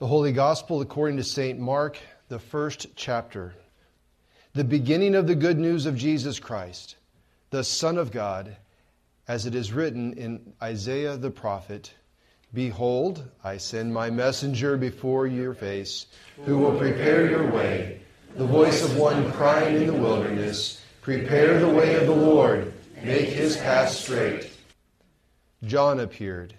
The Holy Gospel according to St. Mark, the first chapter. The beginning of the good news of Jesus Christ, the Son of God, as it is written in Isaiah the prophet Behold, I send my messenger before your face, who will prepare your way. The voice of one crying in the wilderness, Prepare the way of the Lord, make his path straight. John appeared,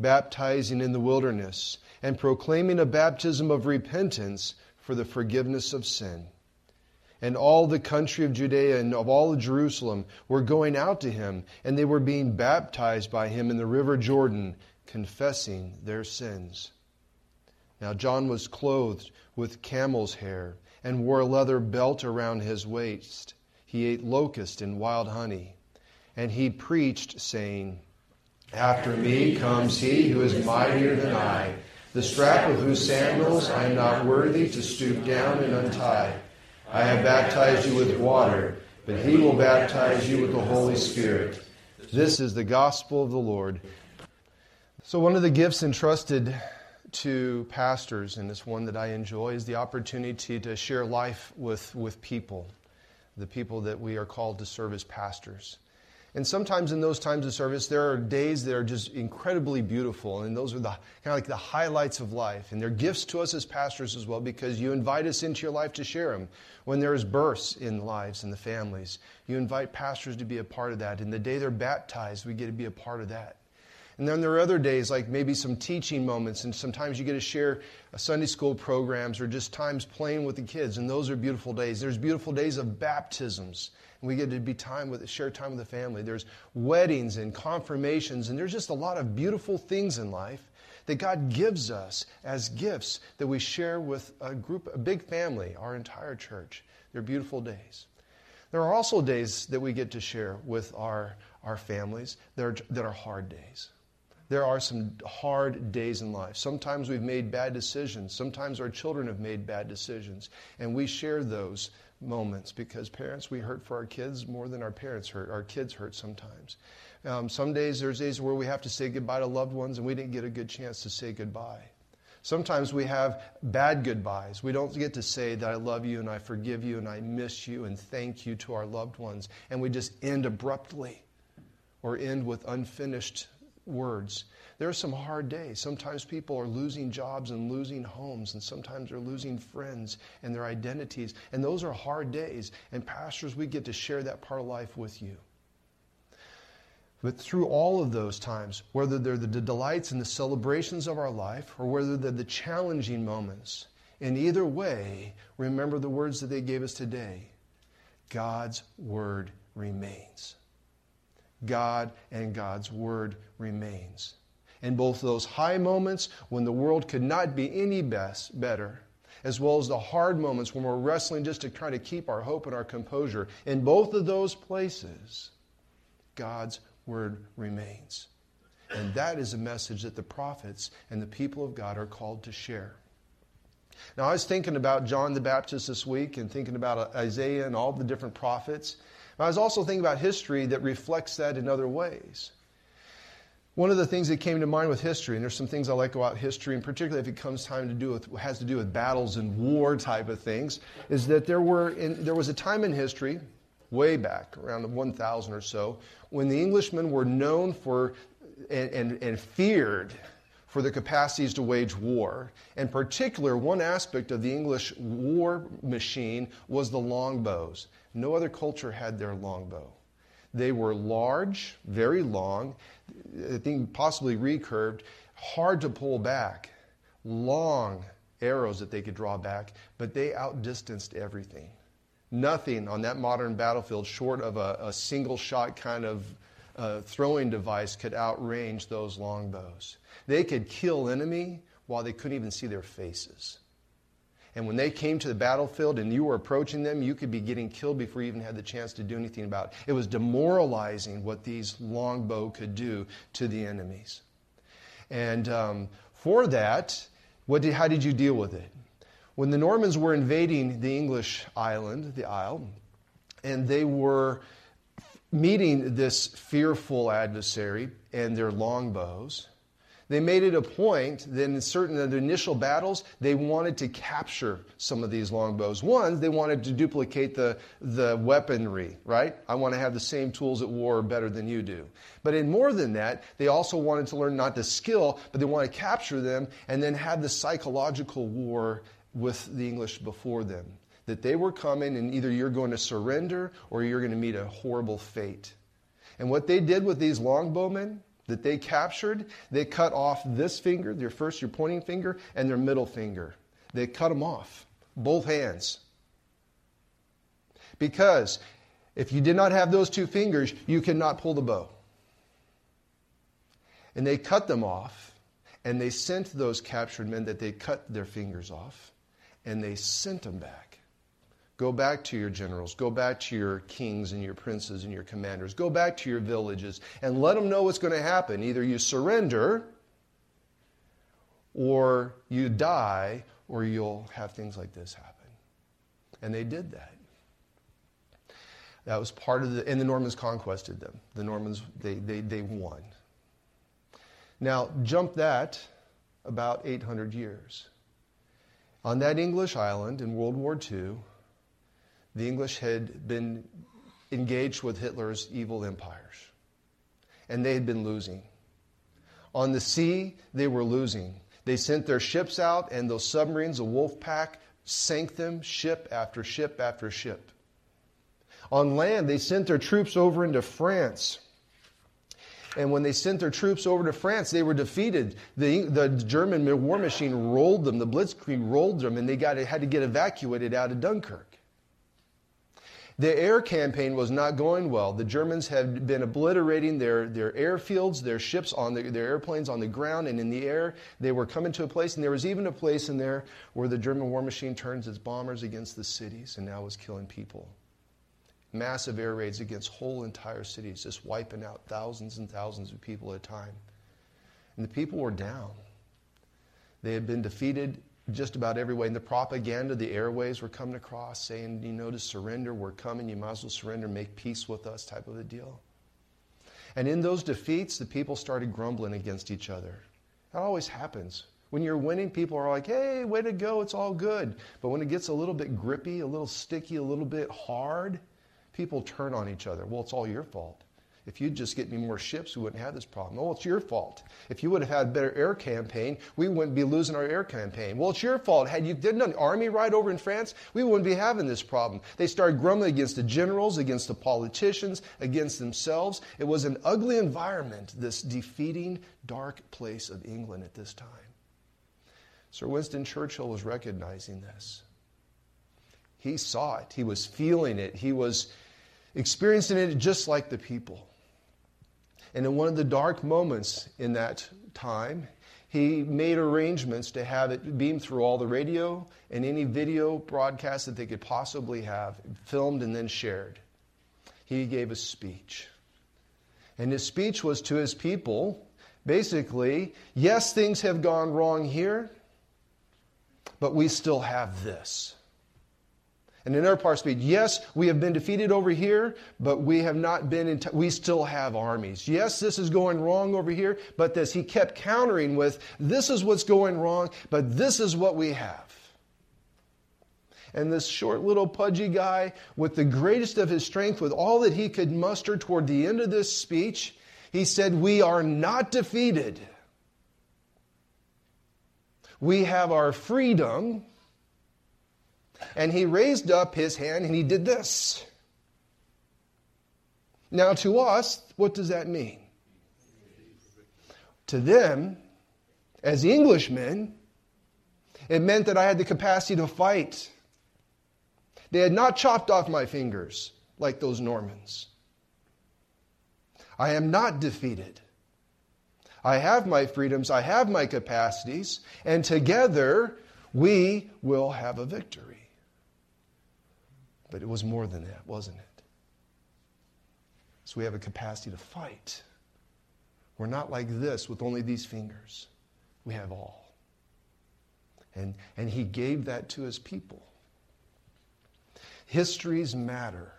baptizing in the wilderness and proclaiming a baptism of repentance for the forgiveness of sin. And all the country of Judea and of all Jerusalem were going out to him, and they were being baptized by him in the river Jordan, confessing their sins. Now John was clothed with camel's hair and wore a leather belt around his waist. He ate locust and wild honey. And he preached, saying, After me comes he who is mightier than I the strap of whose sandals I am not worthy to stoop down and untie. I have baptized you with water, but he will baptize you with the Holy Spirit. This is the gospel of the Lord. So, one of the gifts entrusted to pastors, and it's one that I enjoy, is the opportunity to share life with, with people, the people that we are called to serve as pastors. And sometimes in those times of service, there are days that are just incredibly beautiful, and those are the kind of like the highlights of life. And they're gifts to us as pastors as well because you invite us into your life to share them. When there's births in lives and the families, you invite pastors to be a part of that. And the day they're baptized, we get to be a part of that. And then there are other days, like maybe some teaching moments, and sometimes you get to share uh, Sunday school programs or just times playing with the kids, and those are beautiful days. There's beautiful days of baptisms and we get to be time with share time with the family. There's weddings and confirmations, and there's just a lot of beautiful things in life that God gives us as gifts that we share with a group, a big family, our entire church. They're beautiful days. There are also days that we get to share with our, our families that are, that are hard days. There are some hard days in life. Sometimes we've made bad decisions. Sometimes our children have made bad decisions. And we share those moments because parents, we hurt for our kids more than our parents hurt. Our kids hurt sometimes. Um, some days, there's days where we have to say goodbye to loved ones and we didn't get a good chance to say goodbye. Sometimes we have bad goodbyes. We don't get to say that I love you and I forgive you and I miss you and thank you to our loved ones. And we just end abruptly or end with unfinished words. There are some hard days. Sometimes people are losing jobs and losing homes, and sometimes they're losing friends and their identities. And those are hard days. And, pastors, we get to share that part of life with you. But through all of those times, whether they're the delights and the celebrations of our life, or whether they're the challenging moments, in either way, remember the words that they gave us today God's Word remains. God and God's Word remains. In both those high moments when the world could not be any best, better, as well as the hard moments when we're wrestling just to try to keep our hope and our composure, in both of those places, God's Word remains. And that is a message that the prophets and the people of God are called to share. Now, I was thinking about John the Baptist this week and thinking about Isaiah and all the different prophets. I was also thinking about history that reflects that in other ways. One of the things that came to mind with history, and there's some things I like about history, and particularly if it comes time to do with has to do with battles and war type of things, is that there were in, there was a time in history, way back around 1000 or so, when the Englishmen were known for and, and, and feared for their capacities to wage war. In particular, one aspect of the English war machine was the longbows. No other culture had their longbow. They were large, very long, I think possibly recurved, hard to pull back, long arrows that they could draw back, but they outdistanced everything. Nothing on that modern battlefield, short of a, a single shot kind of uh, throwing device, could outrange those longbows. They could kill enemy while they couldn't even see their faces. And when they came to the battlefield and you were approaching them, you could be getting killed before you even had the chance to do anything about it. It was demoralizing what these longbow could do to the enemies. And um, for that, what did, how did you deal with it? When the Normans were invading the English island, the Isle, and they were meeting this fearful adversary and their longbows, They made it a point that in certain of the initial battles, they wanted to capture some of these longbows. One, they wanted to duplicate the, the weaponry, right? I want to have the same tools at war better than you do. But in more than that, they also wanted to learn not the skill, but they want to capture them and then have the psychological war with the English before them. That they were coming and either you're going to surrender or you're going to meet a horrible fate. And what they did with these longbowmen, that they captured, they cut off this finger, their first, your pointing finger, and their middle finger. They cut them off, both hands. Because if you did not have those two fingers, you could not pull the bow. And they cut them off, and they sent those captured men that they cut their fingers off, and they sent them back. Go back to your generals. Go back to your kings and your princes and your commanders. Go back to your villages and let them know what's going to happen. Either you surrender, or you die, or you'll have things like this happen. And they did that. That was part of the, and the Normans conquested them. The Normans, they, they, they won. Now, jump that about 800 years. On that English island in World War II, the English had been engaged with Hitler's evil empires, and they had been losing. On the sea, they were losing. They sent their ships out, and those submarines, the wolf pack, sank them ship after ship after ship. On land, they sent their troops over into France. And when they sent their troops over to France, they were defeated. The, the German war machine rolled them, the Blitzkrieg rolled them, and they got, had to get evacuated out of Dunkirk. The air campaign was not going well. The Germans had been obliterating their, their airfields, their ships, on the, their airplanes on the ground and in the air. They were coming to a place, and there was even a place in there where the German war machine turns its bombers against the cities and now was killing people. Massive air raids against whole entire cities, just wiping out thousands and thousands of people at a time. And the people were down. They had been defeated just about every way. And the propaganda, the airways were coming across saying, you know, to surrender, we're coming, you might as well surrender, make peace with us, type of a deal. And in those defeats, the people started grumbling against each other. That always happens. When you're winning, people are like, hey, way to go, it's all good. But when it gets a little bit grippy, a little sticky, a little bit hard, people turn on each other. Well, it's all your fault. If you'd just get me more ships, we wouldn't have this problem. Oh, it's your fault. If you would have had a better air campaign, we wouldn't be losing our air campaign. Well, it's your fault. Had you done an army right over in France, we wouldn't be having this problem. They started grumbling against the generals, against the politicians, against themselves. It was an ugly environment, this defeating, dark place of England at this time. Sir Winston Churchill was recognizing this. He saw it, he was feeling it, he was experiencing it just like the people. And in one of the dark moments in that time, he made arrangements to have it beamed through all the radio and any video broadcasts that they could possibly have, filmed and then shared. He gave a speech. And his speech was to his people basically, yes, things have gone wrong here, but we still have this. And in our part speed, yes, we have been defeated over here, but we have not been in, t- we still have armies. Yes, this is going wrong over here, but this, he kept countering with, this is what's going wrong, but this is what we have. And this short little pudgy guy, with the greatest of his strength, with all that he could muster toward the end of this speech, he said, We are not defeated. We have our freedom and he raised up his hand and he did this. Now, to us, what does that mean? To them, as Englishmen, it meant that I had the capacity to fight. They had not chopped off my fingers like those Normans. I am not defeated. I have my freedoms, I have my capacities, and together we will have a victory. But it was more than that, wasn't it? So we have a capacity to fight. We're not like this with only these fingers. We have all. And, and he gave that to his people. Histories matter.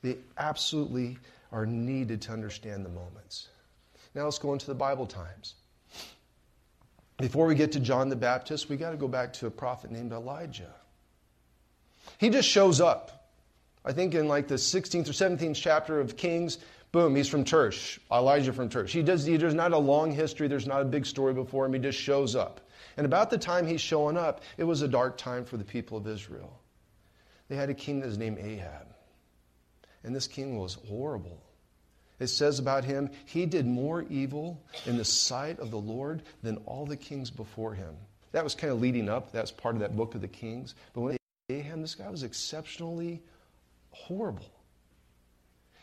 They absolutely are needed to understand the moments. Now let's go into the Bible times. before we get to John the Baptist, we got to go back to a prophet named Elijah. He just shows up. I think in like the 16th or 17th chapter of Kings, boom, he's from Tersh. Elijah from Tersh. He does, he, there's not a long history, there's not a big story before him. He just shows up. And about the time he's showing up, it was a dark time for the people of Israel. They had a king that was named Ahab. And this king was horrible. It says about him, he did more evil in the sight of the Lord than all the kings before him. That was kind of leading up. That's part of that book of the kings. But when Ahab, this guy was exceptionally horrible.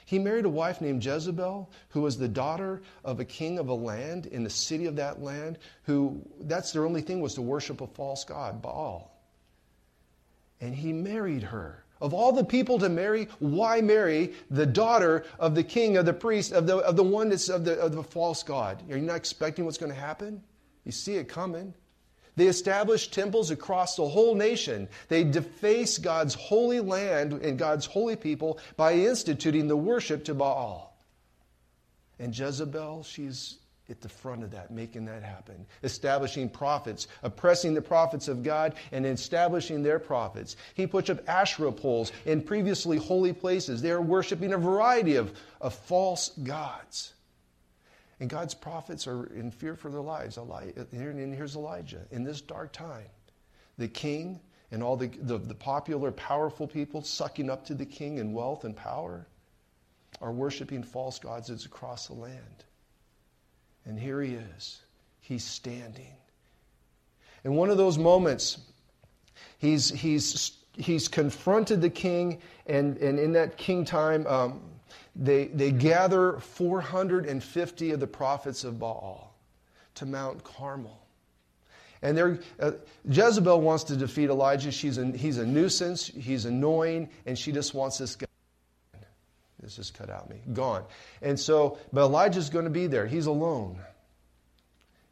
He married a wife named Jezebel, who was the daughter of a king of a land in the city of that land, who that's their only thing was to worship a false god, Baal. And he married her. Of all the people to marry, why marry the daughter of the king, of the priest, of the, of the one that's of the, of the false God? Are you not expecting what's going to happen? You see it coming. They established temples across the whole nation. They deface God's holy land and God's holy people by instituting the worship to Baal. And Jezebel, she's at the front of that, making that happen. Establishing prophets, oppressing the prophets of God, and establishing their prophets. He puts up Asherah poles in previously holy places. They are worshiping a variety of, of false gods. And God's prophets are in fear for their lives. And here's Elijah. In this dark time, the king and all the, the, the popular, powerful people sucking up to the king in wealth and power are worshiping false gods across the land. And here he is. He's standing. In one of those moments, he's, he's, he's confronted the king, and, and in that king time, um, they, they gather 450 of the prophets of Baal to Mount Carmel. And uh, Jezebel wants to defeat Elijah. She's a, he's a nuisance, he's annoying, and she just wants this guy. This just cut out me. Gone. And so, but Elijah's going to be there. He's alone.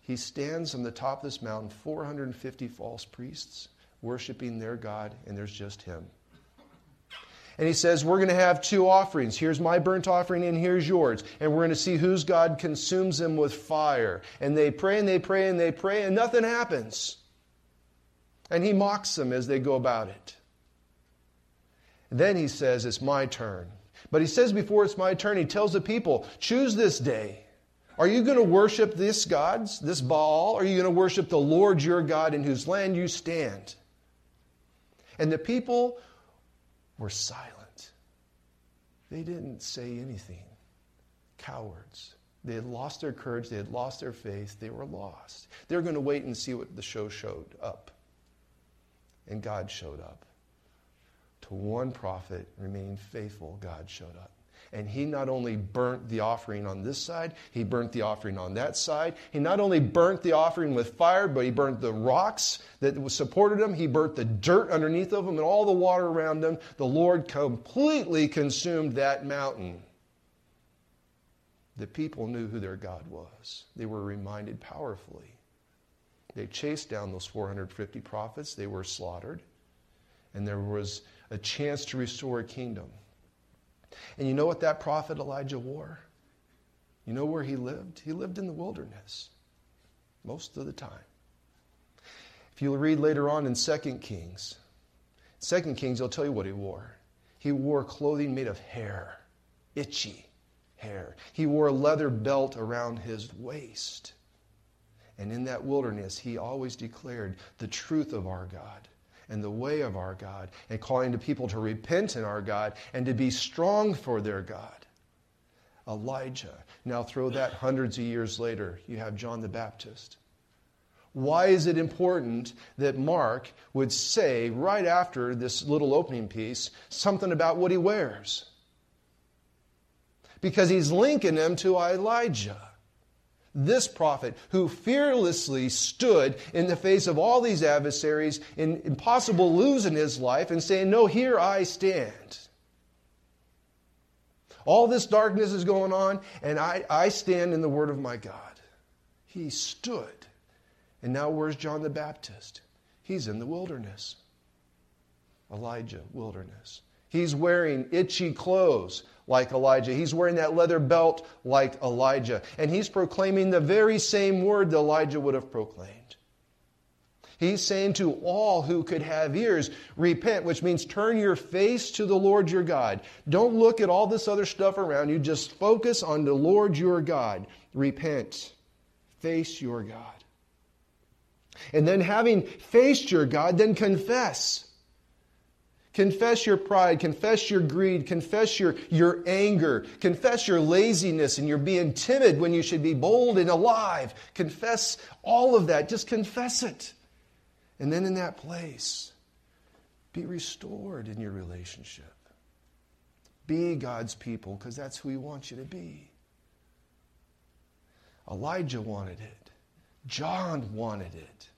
He stands on the top of this mountain, 450 false priests worshiping their God, and there's just him. And he says, We're going to have two offerings. Here's my burnt offering, and here's yours. And we're going to see whose God consumes them with fire. And they pray and they pray and they pray, and nothing happens. And he mocks them as they go about it. Then he says, It's my turn. But he says, Before it's my turn, he tells the people, Choose this day. Are you going to worship this gods, this Baal? Are you going to worship the Lord your God in whose land you stand? And the people were silent. They didn't say anything. Cowards. They had lost their courage, they had lost their faith, they were lost. They were going to wait and see what the show showed up. And God showed up. To one prophet remained faithful, God showed up. And he not only burnt the offering on this side, he burnt the offering on that side. He not only burnt the offering with fire, but he burnt the rocks that supported him. He burnt the dirt underneath of them and all the water around them. The Lord completely consumed that mountain. The people knew who their God was. They were reminded powerfully. They chased down those 450 prophets. They were slaughtered. And there was a chance to restore a kingdom. And you know what that prophet Elijah wore? You know where he lived? He lived in the wilderness most of the time. If you'll read later on in 2 Kings, 2 Kings, he'll tell you what he wore. He wore clothing made of hair, itchy hair. He wore a leather belt around his waist. And in that wilderness, he always declared the truth of our God and the way of our God and calling to people to repent in our God and to be strong for their God. Elijah. Now throw that hundreds of years later, you have John the Baptist. Why is it important that Mark would say right after this little opening piece something about what he wears? Because he's linking him to Elijah this prophet who fearlessly stood in the face of all these adversaries in impossible losing his life and saying, No, here I stand. All this darkness is going on, and I, I stand in the word of my God. He stood. And now where's John the Baptist? He's in the wilderness. Elijah, wilderness. He's wearing itchy clothes like Elijah. He's wearing that leather belt like Elijah. And he's proclaiming the very same word that Elijah would have proclaimed. He's saying to all who could have ears, repent, which means turn your face to the Lord your God. Don't look at all this other stuff around you. Just focus on the Lord your God. Repent. Face your God. And then, having faced your God, then confess. Confess your pride, confess your greed, confess your, your anger, confess your laziness and your being timid when you should be bold and alive. Confess all of that. Just confess it. And then in that place, be restored in your relationship. Be God's people because that's who He wants you to be. Elijah wanted it, John wanted it.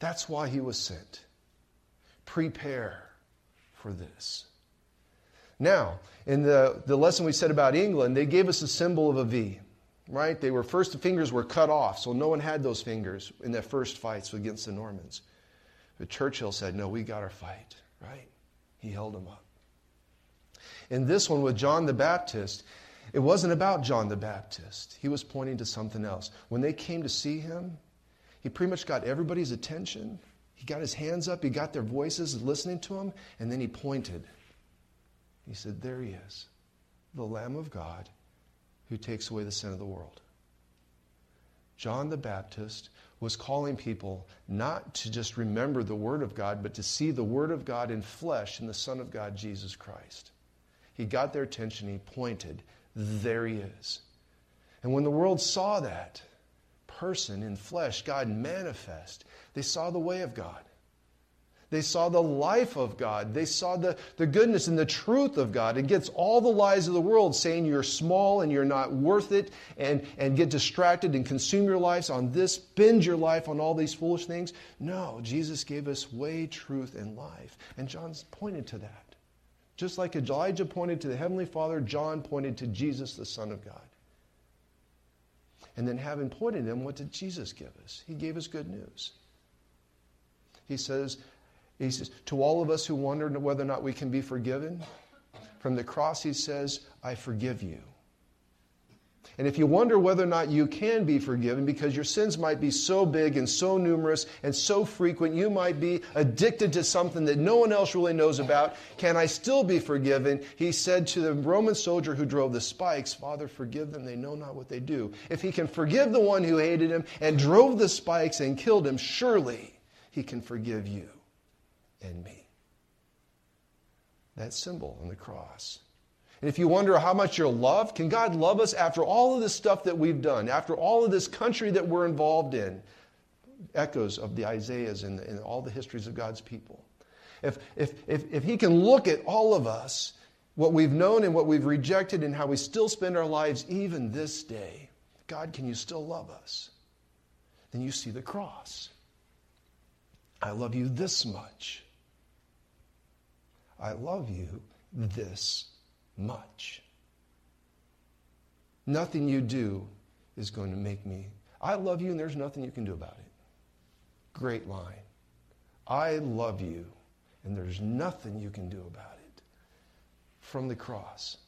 That's why he was sent. Prepare for this. Now, in the, the lesson we said about England, they gave us a symbol of a V right? They were first, the fingers were cut off, so no one had those fingers in their first fights against the Normans. But Churchill said, No, we got our fight, right? He held them up. In this one with John the Baptist, it wasn't about John the Baptist. He was pointing to something else. When they came to see him, he pretty much got everybody's attention. He got his hands up, he got their voices listening to him, and then he pointed. He said, There he is, the Lamb of God who takes away the sin of the world. John the Baptist was calling people not to just remember the Word of God, but to see the Word of God in flesh in the Son of God, Jesus Christ. He got their attention, he pointed, there he is. And when the world saw that person in flesh, God manifest, they saw the way of God. They saw the life of God. They saw the, the goodness and the truth of God It gets all the lies of the world saying you're small and you're not worth it and, and get distracted and consume your lives on this, spend your life on all these foolish things. No, Jesus gave us way, truth, and life. And John's pointed to that. Just like Elijah pointed to the Heavenly Father, John pointed to Jesus, the Son of God. And then, having pointed them, what did Jesus give us? He gave us good news. He says, he says, to all of us who wonder whether or not we can be forgiven, from the cross he says, I forgive you. And if you wonder whether or not you can be forgiven because your sins might be so big and so numerous and so frequent, you might be addicted to something that no one else really knows about, can I still be forgiven? He said to the Roman soldier who drove the spikes, Father, forgive them, they know not what they do. If he can forgive the one who hated him and drove the spikes and killed him, surely he can forgive you and me. That symbol on the cross. And if you wonder how much you're loved, can God love us after all of this stuff that we've done, after all of this country that we're involved in? Echoes of the Isaiahs and, and all the histories of God's people. If, if, if, if He can look at all of us, what we've known and what we've rejected, and how we still spend our lives even this day, God, can you still love us? Then you see the cross. I love you this much. I love you this much. Nothing you do is going to make me. I love you and there's nothing you can do about it. Great line. I love you and there's nothing you can do about it. From the cross.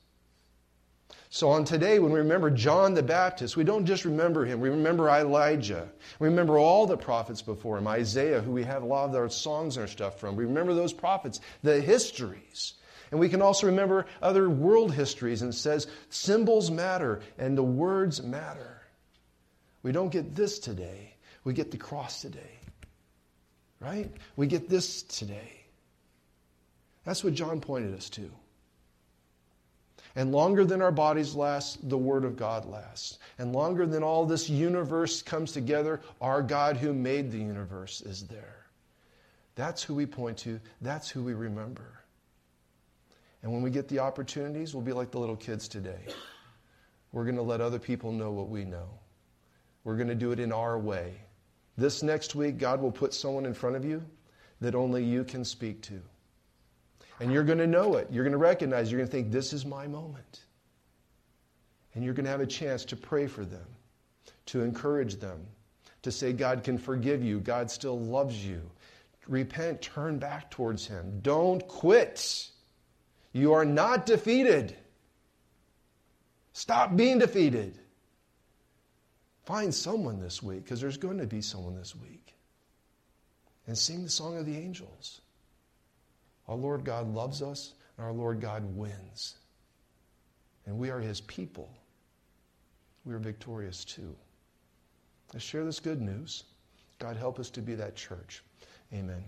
So on today, when we remember John the Baptist, we don't just remember him, we remember Elijah. We remember all the prophets before him, Isaiah, who we have a lot of our songs and our stuff from. We remember those prophets, the histories. And we can also remember other world histories and says symbols matter and the words matter. We don't get this today, we get the cross today. Right? We get this today. That's what John pointed us to. And longer than our bodies last, the Word of God lasts. And longer than all this universe comes together, our God who made the universe is there. That's who we point to. That's who we remember. And when we get the opportunities, we'll be like the little kids today. We're going to let other people know what we know. We're going to do it in our way. This next week, God will put someone in front of you that only you can speak to. And you're going to know it. You're going to recognize, you're going to think, this is my moment. And you're going to have a chance to pray for them, to encourage them, to say, God can forgive you, God still loves you. repent, turn back towards Him. Don't quit. You are not defeated. Stop being defeated. Find someone this week, because there's going to be someone this week. And sing the song of the angels. Our Lord God loves us, and our Lord God wins. And we are His people. We are victorious too. Let's share this good news. God help us to be that church. Amen.